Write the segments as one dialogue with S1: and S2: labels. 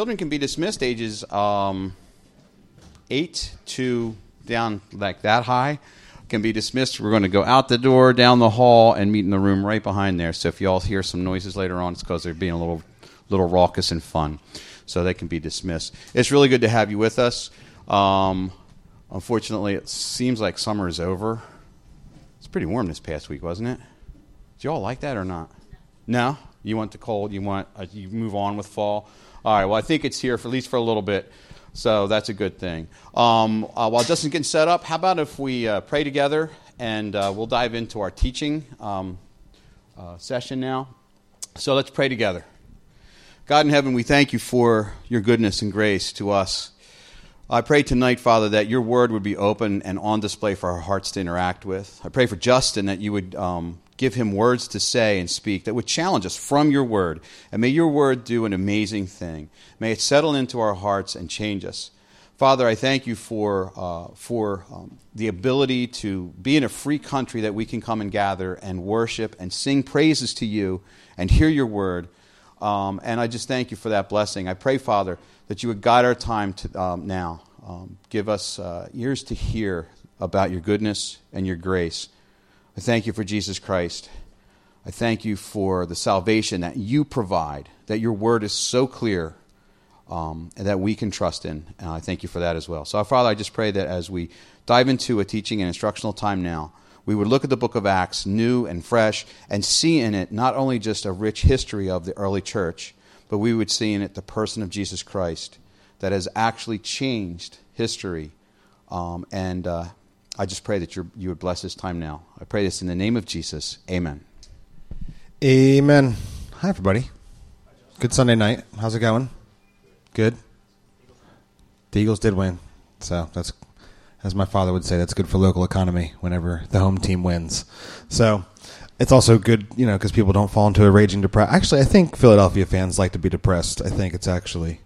S1: Children can be dismissed ages um, eight to down like that high. Can be dismissed. We're going to go out the door, down the hall, and meet in the room right behind there. So if you all hear some noises later on, it's because they're being a little, little raucous and fun. So they can be dismissed. It's really good to have you with us. Um, unfortunately, it seems like summer is over. It's pretty warm this past week, wasn't it? Do you all like that or not? No. You want the cold? You want uh, you move on with fall? All right. Well, I think it's here for at least for a little bit, so that's a good thing. Um, uh, while Justin's getting set up, how about if we uh, pray together and uh, we'll dive into our teaching um, uh, session now. So let's pray together. God in heaven, we thank you for your goodness and grace to us. I pray tonight, Father, that your word would be open and on display for our hearts to interact with. I pray for Justin that you would um, give him words to say and speak that would challenge us from your word. And may your word do an amazing thing. May it settle into our hearts and change us. Father, I thank you for, uh, for um, the ability to be in a free country that we can come and gather and worship and sing praises to you and hear your word. Um, and I just thank you for that blessing. I pray, Father, that you would guide our time to, um, now. Um, give us uh, ears to hear about your goodness and your grace. I thank you for Jesus Christ. I thank you for the salvation that you provide, that your word is so clear um, and that we can trust in. And I thank you for that as well. So, Father, I just pray that as we dive into a teaching and instructional time now, we would look at the book of Acts new and fresh and see in it not only just a rich history of the early church, but we would see in it the person of Jesus Christ that has actually changed history. Um, and uh, I just pray that you would bless this time now. I pray this in the name of Jesus. Amen.
S2: Amen. Hi, everybody. Good Sunday night. How's it going? Good. The Eagles did win, so that's, as my father would say, that's good for local economy whenever the home team wins. So it's also good, you know, because people don't fall into a raging depression. Actually, I think Philadelphia fans like to be depressed. I think it's actually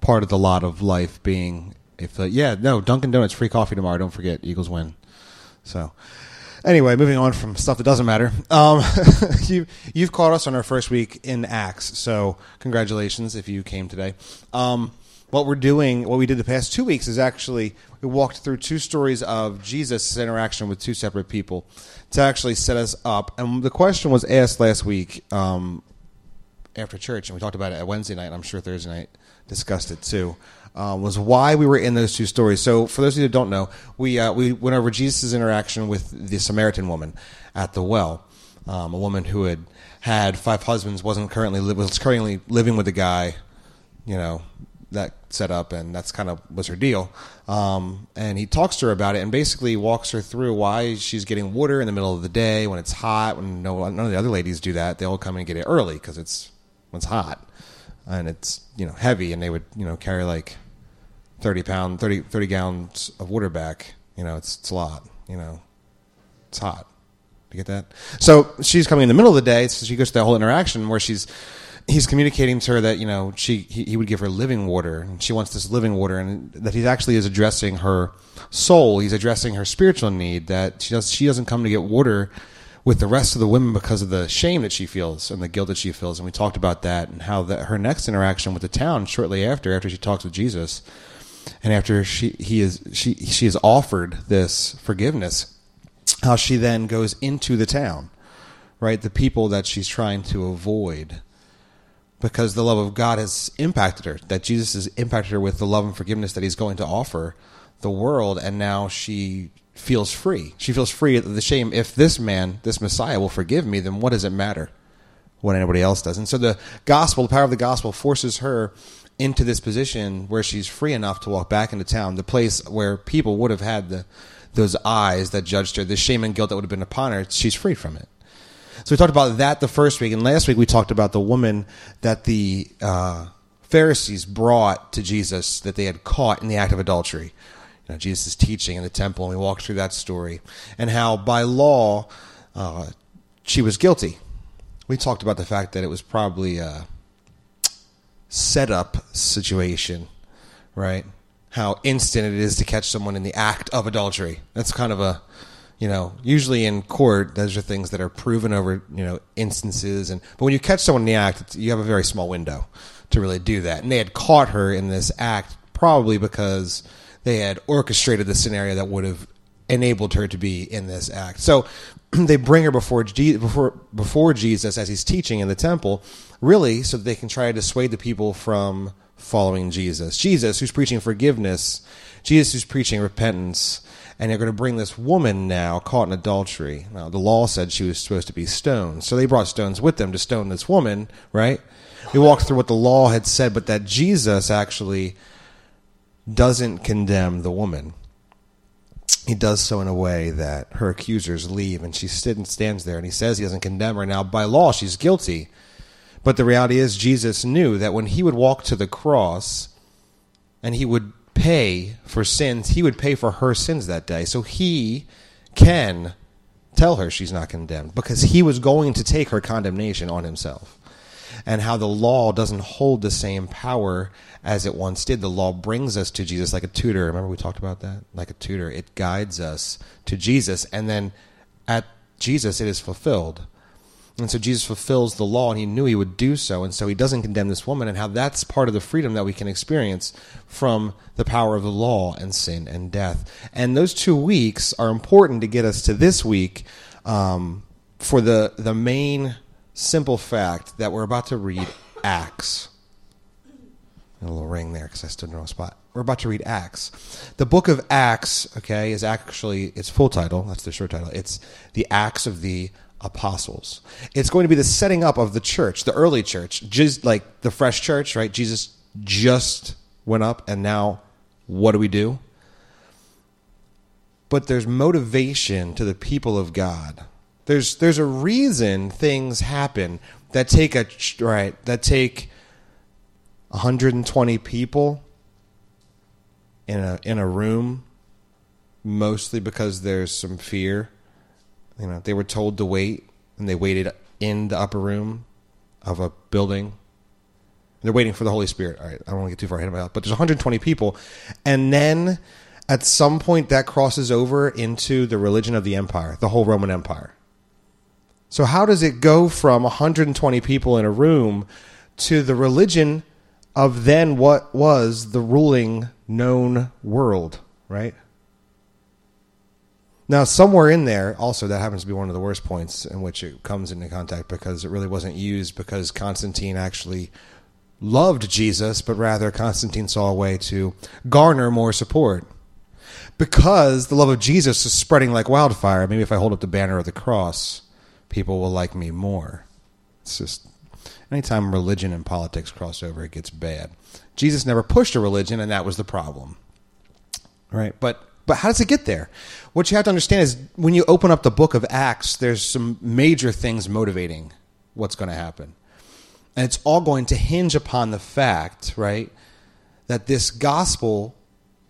S2: part of the lot of life being if uh, yeah no Dunkin' Donuts free coffee tomorrow. Don't forget Eagles win. So anyway, moving on from stuff that doesn't matter. Um, you you've caught us on our first week in Acts, so congratulations if you came today. Um, what we're doing, what we did the past two weeks, is actually we walked through two stories of Jesus' interaction with two separate people to actually set us up. And the question was asked last week um, after church, and we talked about it at Wednesday night. I'm sure Thursday night discussed it too. Uh, was why we were in those two stories. So, for those of you that don't know, we uh, we went over Jesus' interaction with the Samaritan woman at the well, um, a woman who had had five husbands, wasn't currently li- was currently living with a guy, you know, that set up, and that's kind of was her deal. Um, and he talks to her about it, and basically walks her through why she's getting water in the middle of the day when it's hot. When no none of the other ladies do that, they all come and get it early because it's when it's hot and it's you know heavy, and they would you know carry like thirty pound, 30, 30 gallons of water back. You know, it's it's a lot. You know, it's hot. You get that? So she's coming in the middle of the day. So she goes to that whole interaction where she's he's communicating to her that you know she he, he, would give her living water and she wants this living water and that he actually is addressing her soul he's addressing her spiritual need that she does she doesn't come to get water with the rest of the women because of the shame that she feels and the guilt that she feels. And we talked about that and how that her next interaction with the town shortly after, after she talks with Jesus, and after she he is she she is offered this forgiveness, how she then goes into the town, right? The people that she's trying to avoid. Because the love of God has impacted her, that Jesus has impacted her with the love and forgiveness that He's going to offer the world, and now she feels free. She feels free of the shame. If this man, this Messiah, will forgive me, then what does it matter what anybody else does? And so the gospel, the power of the gospel, forces her into this position where she's free enough to walk back into town, the place where people would have had the those eyes that judged her, the shame and guilt that would have been upon her. She's free from it. So we talked about that the first week, and last week we talked about the woman that the uh, Pharisees brought to Jesus that they had caught in the act of adultery you know, Jesus' teaching in the temple, and we walked through that story, and how by law uh, she was guilty. We talked about the fact that it was probably a set-up situation, right? How instant it is to catch someone in the act of adultery. That's kind of a You know, usually in court, those are things that are proven over you know instances, and but when you catch someone in the act, you have a very small window to really do that. And they had caught her in this act probably because they had orchestrated the scenario that would have enabled her to be in this act. So they bring her before before before Jesus as he's teaching in the temple, really, so that they can try to dissuade the people from following Jesus. Jesus, who's preaching forgiveness, Jesus, who's preaching repentance, and they're going to bring this woman now caught in adultery. Now, the law said she was supposed to be stoned, so they brought stones with them to stone this woman, right? We walked through what the law had said, but that Jesus actually doesn't condemn the woman he does so in a way that her accusers leave and she stands there and he says he doesn't condemn her. Now, by law, she's guilty. But the reality is, Jesus knew that when he would walk to the cross and he would pay for sins, he would pay for her sins that day. So he can tell her she's not condemned because he was going to take her condemnation on himself and how the law doesn't hold the same power as it once did. The law brings us to Jesus like a tutor. Remember we talked about that? Like a tutor. It guides us to Jesus, and then at Jesus it is fulfilled. And so Jesus fulfills the law, and he knew he would do so, and so he doesn't condemn this woman, and how that's part of the freedom that we can experience from the power of the law and sin and death. And those two weeks are important to get us to this week um, for the the main simple fact that we're about to read Acts. A little ring there because I stood in the wrong spot. We're about to read Acts. The book of Acts, okay, is actually its full title. That's the short title. It's the Acts of the Apostles. It's going to be the setting up of the church, the early church, just like the fresh church, right? Jesus just went up, and now what do we do? But there's motivation to the people of God. There's there's a reason things happen that take a right that take 120 people in a in a room mostly because there's some fear you know they were told to wait and they waited in the upper room of a building. They're waiting for the holy spirit. All right i don't want to get too far ahead of myself but there's 120 people. And then at some point that crosses over into the religion of the empire the whole roman empire. So how does it go from 120 people in a room to the religion of then what was the ruling known world, right? Now, somewhere in there, also, that happens to be one of the worst points in which it comes into contact because it really wasn't used because Constantine actually loved Jesus, but rather Constantine saw a way to garner more support. Because the love of Jesus is spreading like wildfire, maybe if I hold up the banner of the cross, people will like me more. It's just anytime religion and politics cross over, it gets bad. Jesus never pushed a religion, and that was the problem. Right? But but how does it get there? What you have to understand is when you open up the book of Acts, there's some major things motivating what's going to happen. And it's all going to hinge upon the fact, right, that this gospel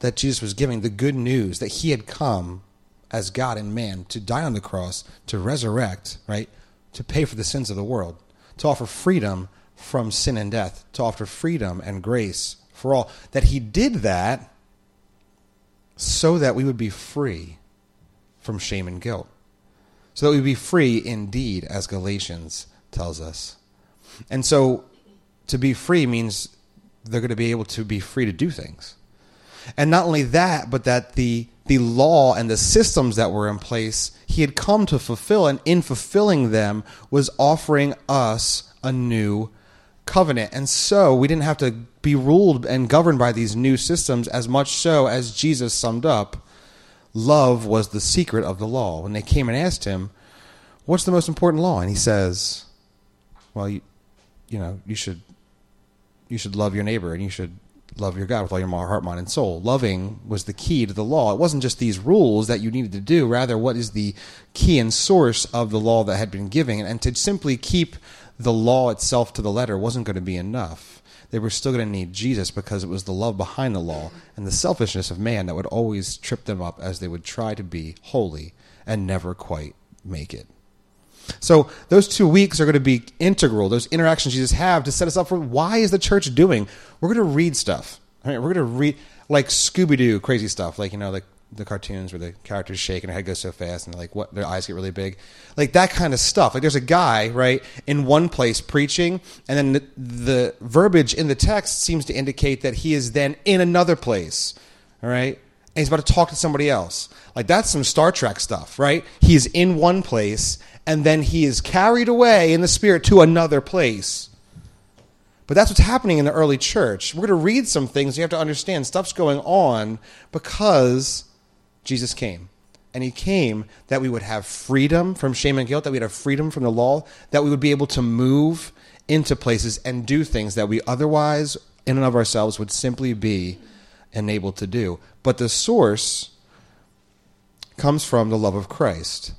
S2: that Jesus was giving, the good news that he had come as God and man to die on the cross, to resurrect, right, to pay for the sins of the world, to offer freedom from sin and death, to offer freedom and grace for all. That he did that so that we would be free from shame and guilt. So that we would be free indeed, as Galatians tells us. And so to be free means they're going to be able to be free to do things. And not only that, but that the the law and the systems that were in place, he had come to fulfill, and in fulfilling them was offering us a new covenant. And so we didn't have to be ruled and governed by these new systems as much so as Jesus summed up. Love was the secret of the law. When they came and asked him, What's the most important law? And he says, Well, you, you know, you should you should love your neighbor and you should love your God with all your heart, mind, and soul. Loving was the key to the law. It wasn't just these rules that you needed to do, rather, what is the key and source of the law that had been given? And to simply keep the law itself to the letter wasn't going to be enough. They were still going to need Jesus because it was the love behind the law and the selfishness of man that would always trip them up as they would try to be holy and never quite make it. So those two weeks are going to be integral. Those interactions Jesus have to set us up for why is the church doing? We're going to read stuff. I mean, we're going to read like Scooby Doo crazy stuff, like you know, like the cartoons where the characters shake and their head goes so fast and like what their eyes get really big, like that kind of stuff. Like there's a guy right in one place preaching, and then the, the verbiage in the text seems to indicate that he is then in another place. All right, and he's about to talk to somebody else. Like that's some Star Trek stuff, right? He's in one place, and then he is carried away in the spirit to another place. But that's what's happening in the early church. We're going to read some things. You have to understand stuff's going on because Jesus came. And he came that we would have freedom from shame and guilt, that we'd have freedom from the law, that we would be able to move into places and do things that we otherwise, in and of ourselves, would simply be unable to do. But the source comes from the love of Christ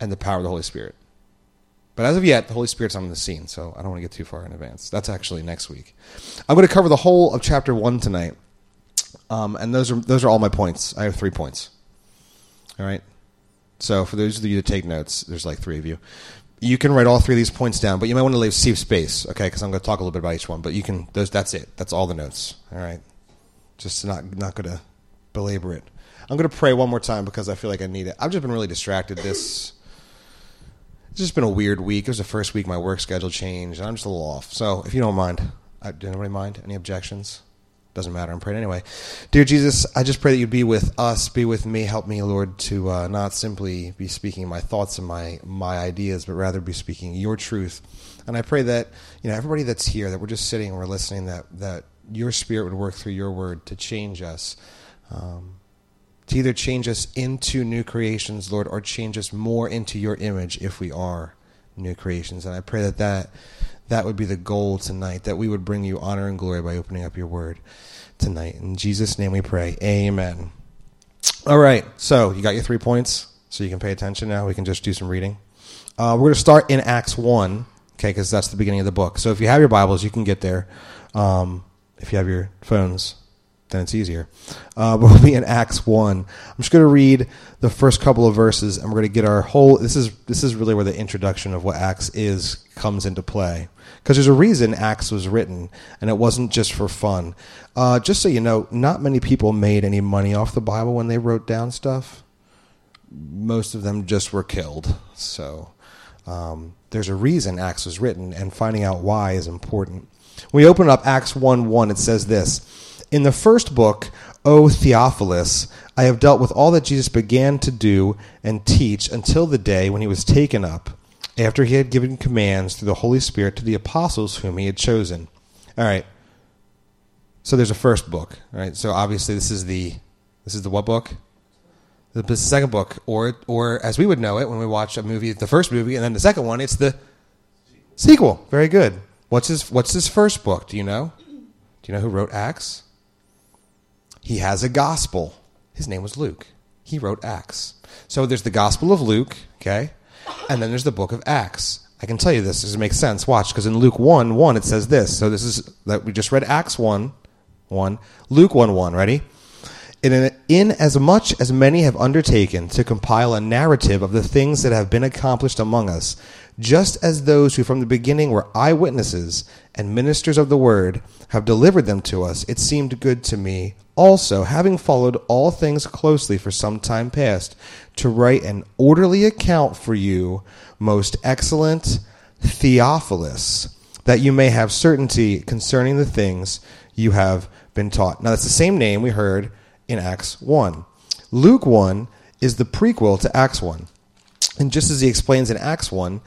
S2: and the power of the Holy Spirit. But as of yet, the Holy Spirit's not on the scene, so I don't want to get too far in advance. That's actually next week. I'm going to cover the whole of chapter one tonight, um, and those are those are all my points. I have three points. All right. So for those of you that take notes, there's like three of you. You can write all three of these points down, but you might want to leave safe space, okay? Because I'm going to talk a little bit about each one. But you can. Those. That's it. That's all the notes. All right. Just not not going to belabor it. I'm going to pray one more time because I feel like I need it. I've just been really distracted this it's just been a weird week. It was the first week my work schedule changed, and I'm just a little off. So if you don't mind, I, did anybody mind? Any objections? Doesn't matter. I'm praying anyway. Dear Jesus, I just pray that you'd be with us, be with me. Help me, Lord, to uh, not simply be speaking my thoughts and my my ideas, but rather be speaking your truth. And I pray that you know everybody that's here, that we're just sitting and we're listening, that that your Spirit would work through your word to change us. Um, to either change us into new creations, Lord, or change us more into your image if we are new creations. And I pray that that, that would be the goal tonight, that we would bring you honor and glory by opening up your word tonight. In Jesus' name we pray. Amen. All right, so you got your three points, so you can pay attention now. We can just do some reading. Uh, we're going to start in Acts 1, okay, because that's the beginning of the book. So if you have your Bibles, you can get there. Um, if you have your phones, then it's easier. Uh, we'll be in Acts one. I'm just going to read the first couple of verses, and we're going to get our whole. This is this is really where the introduction of what Acts is comes into play, because there's a reason Acts was written, and it wasn't just for fun. Uh, just so you know, not many people made any money off the Bible when they wrote down stuff. Most of them just were killed. So um, there's a reason Acts was written, and finding out why is important. When we open up Acts 1 1, it says this in the first book, O Theophilus, I have dealt with all that Jesus began to do and teach until the day when he was taken up, after he had given commands through the Holy Spirit to the apostles whom he had chosen. All right. So there's a first book, right? So obviously this is the this is the what book? The second book, or or as we would know it when we watch a movie, the first movie, and then the second one, it's the sequel. Very good. What's his What's his first book? Do you know? Do you know who wrote Acts? He has a gospel. His name was Luke. He wrote Acts. So there's the Gospel of Luke, okay? And then there's the book of Acts. I can tell you this it makes sense. Watch, because in Luke 1 1, it says this. So this is that we just read Acts 1 1, Luke 1 1. Ready? In, in as much as many have undertaken to compile a narrative of the things that have been accomplished among us, just as those who from the beginning were eyewitnesses and ministers of the word have delivered them to us, it seemed good to me also, having followed all things closely for some time past, to write an orderly account for you, most excellent Theophilus, that you may have certainty concerning the things you have been taught. Now, that's the same name we heard in Acts 1. Luke 1 is the prequel to Acts 1. And just as he explains in Acts 1,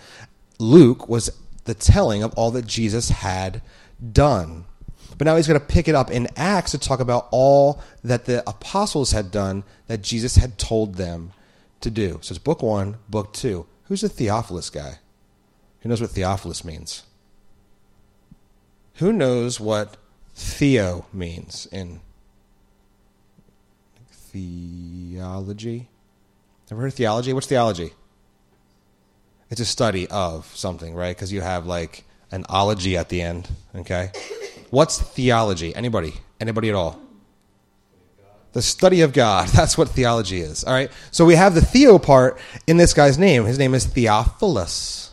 S2: Luke was the telling of all that Jesus had done. But now he's going to pick it up in Acts to talk about all that the apostles had done that Jesus had told them to do. So it's book one, book two. Who's the Theophilus guy? Who knows what Theophilus means? Who knows what Theo means in theology? Ever heard of theology? What's theology? It's a study of something, right? Because you have like an ology at the end, okay? What's theology? Anybody? Anybody at all? The study of God. That's what theology is. All right. So we have the Theo part in this guy's name. His name is Theophilus.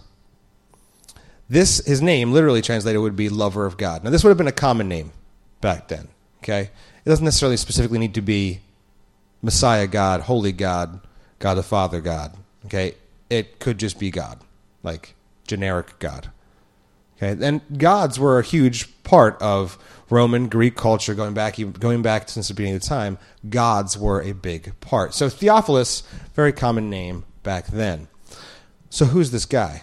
S2: This, his name, literally translated, would be lover of God. Now, this would have been a common name back then. Okay. It doesn't necessarily specifically need to be Messiah God, Holy God, God the Father God. Okay, it could just be God, like generic God. Okay, and gods were a huge part of Roman Greek culture going back going back since the beginning of time. Gods were a big part. So Theophilus, very common name back then. So who's this guy?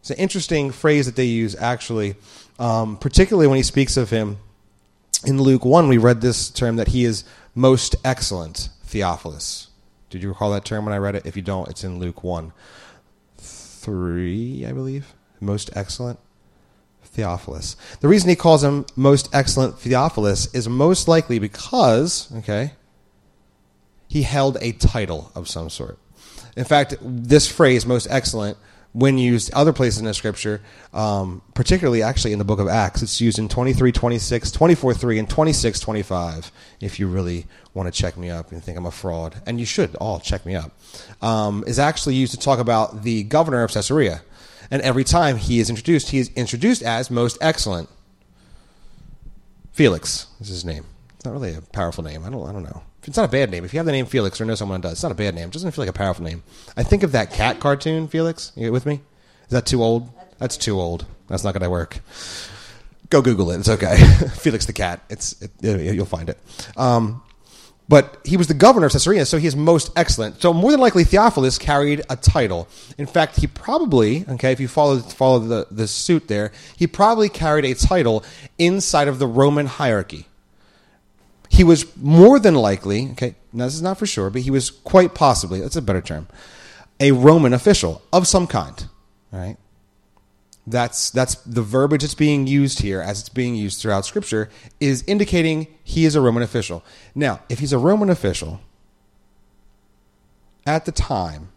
S2: It's an interesting phrase that they use actually, um, particularly when he speaks of him in Luke one. We read this term that he is most excellent, Theophilus. Did you recall that term when I read it? If you don't, it's in Luke one three, I believe. Most excellent. Theophilus. The reason he calls him most excellent Theophilus is most likely because, okay, he held a title of some sort. In fact, this phrase, most excellent, when used other places in the scripture, um, particularly actually in the book of Acts, it's used in 23, 26, 24, 3, and 26, 25, if you really want to check me up and think I'm a fraud. And you should all check me up. Um, is actually used to talk about the governor of Caesarea. And every time he is introduced, he is introduced as most excellent. Felix is his name. It's not really a powerful name. I don't, I don't know. It's not a bad name. If you have the name Felix or know someone does, it's not a bad name. It doesn't feel like a powerful name. I think of that cat cartoon, Felix. You with me? Is that too old? That's too old. That's not going to work. Go Google it. It's okay. Felix the cat. It's it, you'll find it. Um, but he was the governor of Caesarea, so he is most excellent. So more than likely, Theophilus carried a title. In fact, he probably, okay, if you follow follow the, the suit there, he probably carried a title inside of the Roman hierarchy. He was more than likely, okay, now this is not for sure, but he was quite possibly, that's a better term, a Roman official of some kind. Right? That's that's the verbiage that's being used here, as it's being used throughout Scripture, is indicating he is a Roman official. Now, if he's a Roman official at the time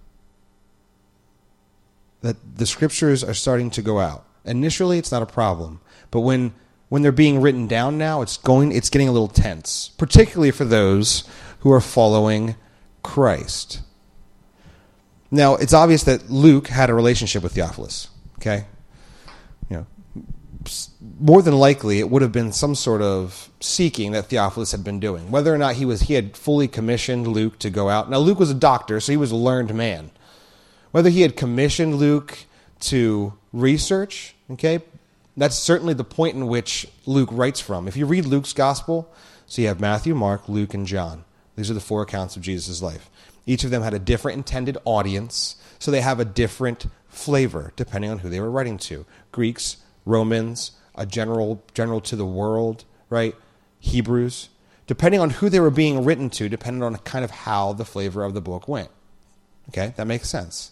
S2: that the Scriptures are starting to go out, initially it's not a problem, but when when they're being written down now, it's going it's getting a little tense, particularly for those who are following Christ. Now, it's obvious that Luke had a relationship with Theophilus, okay? You know, more than likely it would have been some sort of seeking that Theophilus had been doing. Whether or not he was he had fully commissioned Luke to go out. Now Luke was a doctor, so he was a learned man. Whether he had commissioned Luke to research, okay? That's certainly the point in which Luke writes from. If you read Luke's gospel, so you have Matthew, Mark, Luke, and John. These are the four accounts of Jesus' life. Each of them had a different intended audience, so they have a different flavor depending on who they were writing to. Greeks, Romans, a general general to the world, right? Hebrews, depending on who they were being written to, depended on kind of how the flavor of the book went. Okay, that makes sense.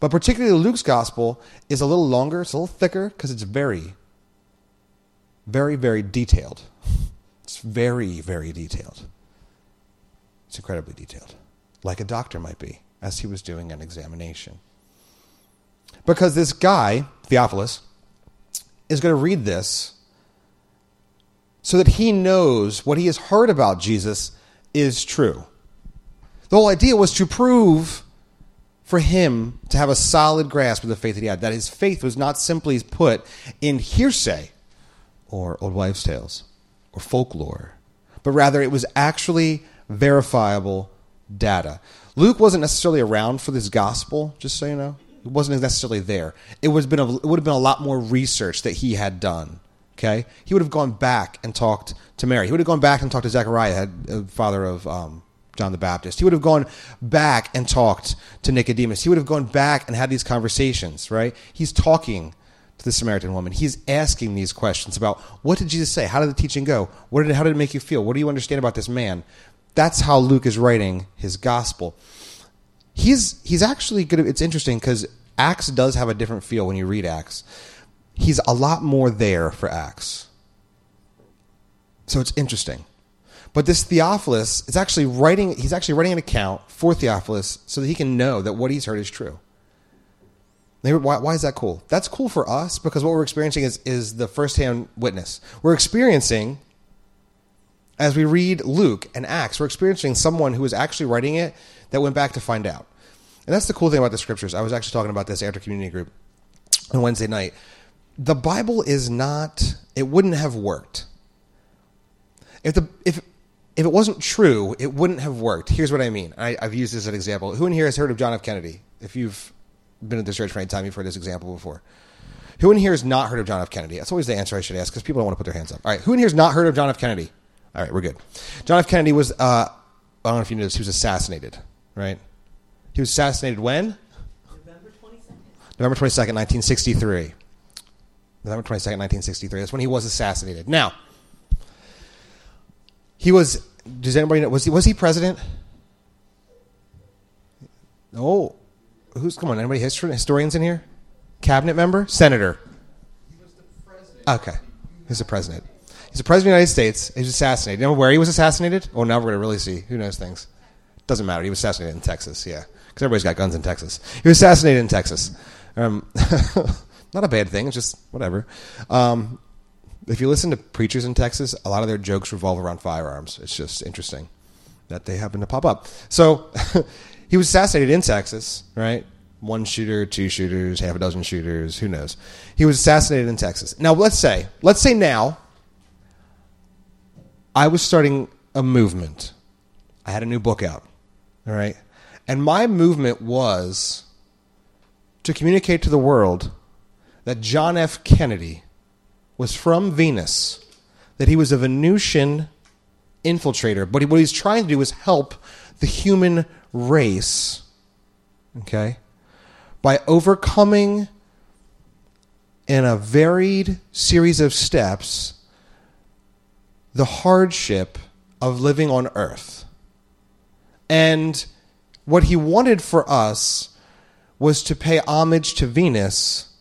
S2: But particularly Luke's gospel is a little longer, it's a little thicker because it's very, very, very detailed. It's very, very detailed. It's incredibly detailed, like a doctor might be as he was doing an examination. Because this guy, Theophilus, is going to read this so that he knows what he has heard about Jesus is true. The whole idea was to prove for him to have a solid grasp of the faith that he had, that his faith was not simply put in hearsay or old wives' tales or folklore, but rather it was actually verifiable data. Luke wasn't necessarily around for this gospel, just so you know. It wasn't necessarily there. It would have been a, it would have been a lot more research that he had done. Okay, he would have gone back and talked to Mary. He would have gone back and talked to Zechariah, uh, father of um, John the Baptist. He would have gone back and talked to Nicodemus. He would have gone back and had these conversations. Right? He's talking to the Samaritan woman. He's asking these questions about what did Jesus say? How did the teaching go? What did how did it make you feel? What do you understand about this man? That's how Luke is writing his gospel he's he's actually good. It's interesting because Acts does have a different feel when you read Acts. He's a lot more there for Acts, so it's interesting. But this Theophilus is actually writing. He's actually writing an account for Theophilus so that he can know that what he's heard is true. Why, why is that cool? That's cool for us because what we're experiencing is is the firsthand witness. We're experiencing as we read Luke and Acts, we're experiencing someone who is actually writing it that went back to find out. And that's the cool thing about the scriptures. I was actually talking about this after community group on Wednesday night. The Bible is not, it wouldn't have worked. If the, if, if it wasn't true, it wouldn't have worked. Here's what I mean. I, I've used this as an example. Who in here has heard of John F. Kennedy? If you've been at this church for any time, you've heard this example before. Who in here has not heard of John F. Kennedy? That's always the answer I should ask because people don't want to put their hands up. All right, who in here has not heard of John F. Kennedy? All right, we're good. John F. Kennedy was, uh, I don't know if you know this, he was assassinated, right? He was assassinated when?
S3: November 22nd.
S2: November 22nd, 1963. November 22nd, 1963. That's when he was assassinated. Now, he was, does anybody know, was he, was he president? Oh, who's, come on, anybody history, historians in here? Cabinet member? Senator? He was the president. Okay. He's the president. He's the president of the United States. He was assassinated. You know where he was assassinated? Oh, now we're to really see. Who knows things? Doesn't matter. He was assassinated in Texas, yeah. Because everybody's got guns in Texas. He was assassinated in Texas. Um, not a bad thing, it's just whatever. Um, if you listen to preachers in Texas, a lot of their jokes revolve around firearms. It's just interesting that they happen to pop up. So he was assassinated in Texas, right? One shooter, two shooters, half a dozen shooters, who knows? He was assassinated in Texas. Now, let's say, let's say now, I was starting a movement. I had a new book out, all right? And my movement was to communicate to the world that John F. Kennedy was from Venus, that he was a Venusian infiltrator, but what he's trying to do is help the human race, okay, by overcoming in a varied series of steps the hardship of living on earth. And what he wanted for us was to pay homage to Venus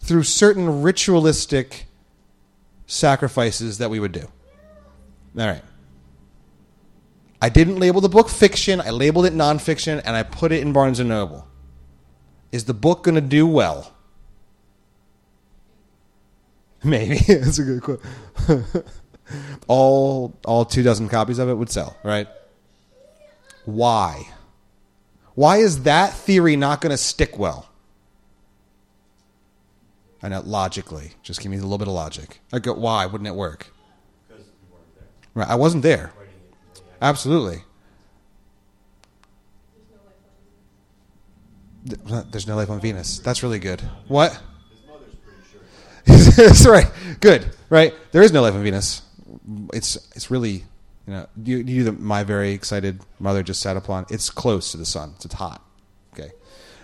S2: through certain ritualistic sacrifices that we would do. All right. I didn't label the book fiction, I labeled it nonfiction, and I put it in Barnes and Noble. Is the book going to do well? Maybe. That's a good quote. all all two dozen copies of it would sell, right? Why? Why is that theory not going to stick well? I know logically. Just give me a little bit of logic. I go, why wouldn't it work? Right, I wasn't there. Absolutely. There's no life on Venus. That's really good. What? His mother's pretty sure he's. That's right. Good. Right. There is no life on Venus. It's it's really you know you, you the, my very excited mother just sat upon. It's close to the sun. It's hot. Okay.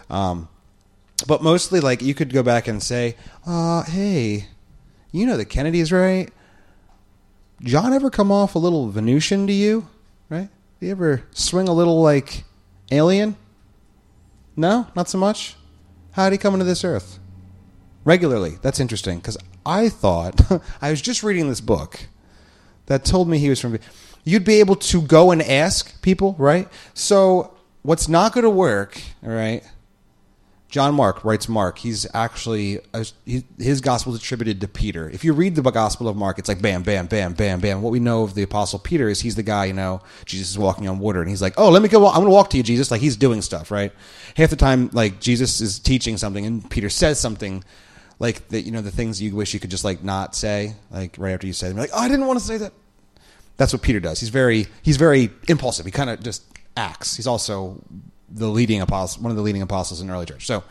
S2: Um, but mostly like you could go back and say, uh, hey, you know the Kennedys, right? John ever come off a little Venusian to you? Right? Do you ever swing a little like alien? No, not so much. How did he come into this earth? Regularly. That's interesting because I thought I was just reading this book that told me he was from. You'd be able to go and ask people, right? So what's not going to work, all right? John Mark writes Mark. He's actually he, his gospel is attributed to Peter. If you read the Gospel of Mark, it's like bam, bam, bam, bam, bam. What we know of the Apostle Peter is he's the guy. You know, Jesus is walking on water, and he's like, "Oh, let me go. I'm going to walk to you, Jesus." Like he's doing stuff, right? Half the time, like Jesus is teaching something, and Peter says something, like that. You know, the things you wish you could just like not say, like right after you say them. Like, "Oh, I didn't want to say that." That's what Peter does. He's very he's very impulsive. He kind of just acts. He's also the leading apostle, one of the leading apostles in early church. So,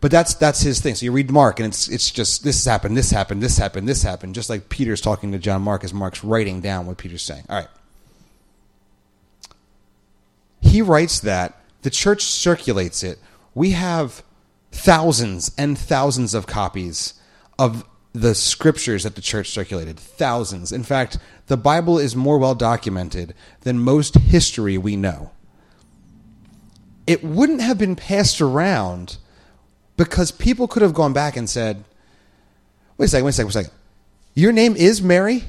S2: but that's that's his thing. So you read Mark, and it's it's just this happened, this happened, this happened, this happened. Just like Peter's talking to John Mark as Mark's writing down what Peter's saying. All right. He writes that the church circulates it. We have thousands and thousands of copies of the scriptures that the church circulated. Thousands. In fact, the Bible is more well documented than most history we know it wouldn't have been passed around because people could have gone back and said, wait a second, wait a second, wait a second. Your name is Mary?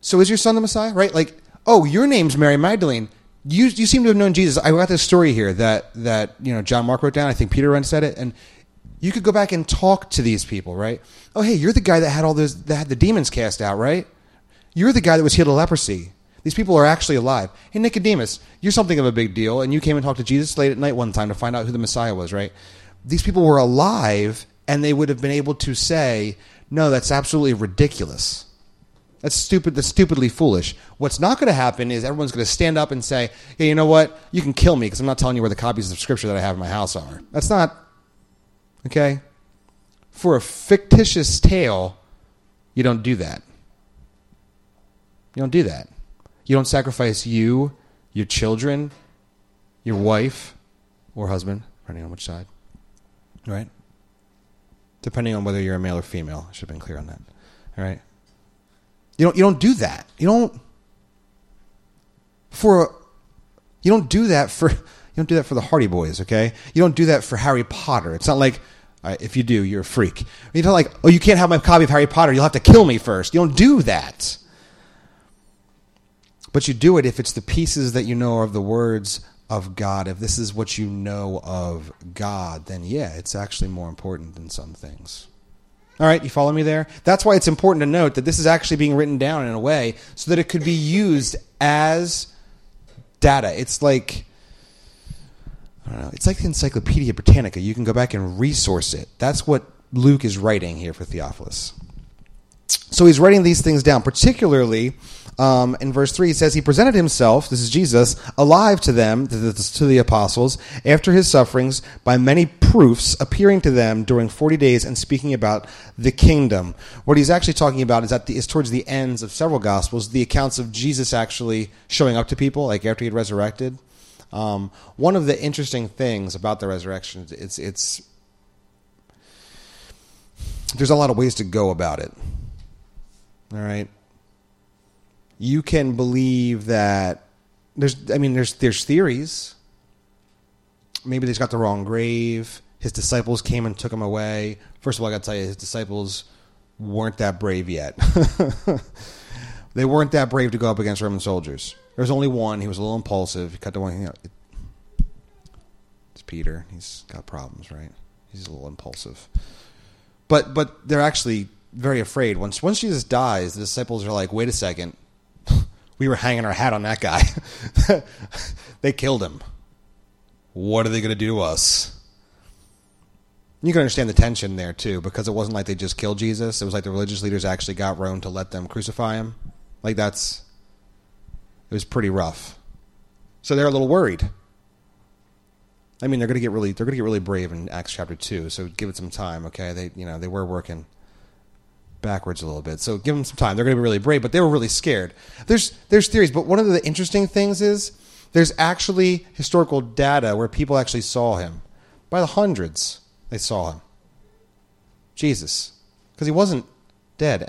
S2: So is your son the Messiah? Right? Like, oh, your name's Mary Magdalene. You, you seem to have known Jesus. I got this story here that, that you know John Mark wrote down. I think Peter Run said it. And you could go back and talk to these people, right? Oh, hey, you're the guy that had all those that had the demons cast out, right? You're the guy that was healed of leprosy. These people are actually alive. Hey, Nicodemus, you're something of a big deal, and you came and talked to Jesus late at night one time to find out who the Messiah was, right? These people were alive, and they would have been able to say, no, that's absolutely ridiculous. That's stupid. That's stupidly foolish. What's not going to happen is everyone's going to stand up and say, "Hey, you know what? You can kill me because I'm not telling you where the copies of the Scripture that I have in my house are." That's not okay. For a fictitious tale, you don't do that. You don't do that. You don't sacrifice you, your children, your wife, or husband, depending on which side, right? Depending on whether you're a male or female. I should have been clear on that. All right. You don't you don't do that. You don't for you don't do that for you don't do that for the Hardy Boys, okay? You don't do that for Harry Potter. It's not like uh, if you do, you're a freak. You don't like, oh, you can't have my copy of Harry Potter. You'll have to kill me first. You don't do that. But you do it if it's the pieces that you know of the words of God. If this is what you know of God, then yeah, it's actually more important than some things. All right, you follow me there? That's why it's important to note that this is actually being written down in a way so that it could be used as data. It's like I don't know. It's like the Encyclopedia Britannica. You can go back and resource it. That's what Luke is writing here for Theophilus. So he's writing these things down, particularly um, in verse 3, he says, He presented himself, this is Jesus, alive to them, to the, to the apostles, after his sufferings, by many proofs, appearing to them during 40 days and speaking about the kingdom. What he's actually talking about is, at the, is towards the ends of several gospels, the accounts of Jesus actually showing up to people, like after he had resurrected. Um, one of the interesting things about the resurrection, it's, it's, there's a lot of ways to go about it. All right you can believe that there's I mean there's there's theories. Maybe they just got the wrong grave. His disciples came and took him away. First of all, I got to tell you, his disciples weren't that brave yet. they weren't that brave to go up against Roman soldiers. There was only one. He was a little impulsive. He cut the one. You know, it, it's Peter. He's got problems, right? He's a little impulsive. But but they're actually very afraid. Once once Jesus dies, the disciples are like, "Wait a second, we were hanging our hat on that guy. they killed him. What are they going to do to us? You can understand the tension there too, because it wasn't like they just killed Jesus. It was like the religious leaders actually got Rome to let them crucify him. Like that's it was pretty rough. So they're a little worried. I mean, they're going to get really they're going to get really brave in Acts chapter 2, so give it some time, okay? They, you know, they were working backwards a little bit. So give them some time. They're going to be really brave, but they were really scared. There's there's theories, but one of the interesting things is there's actually historical data where people actually saw him. By the hundreds, they saw him. Jesus, because he wasn't dead.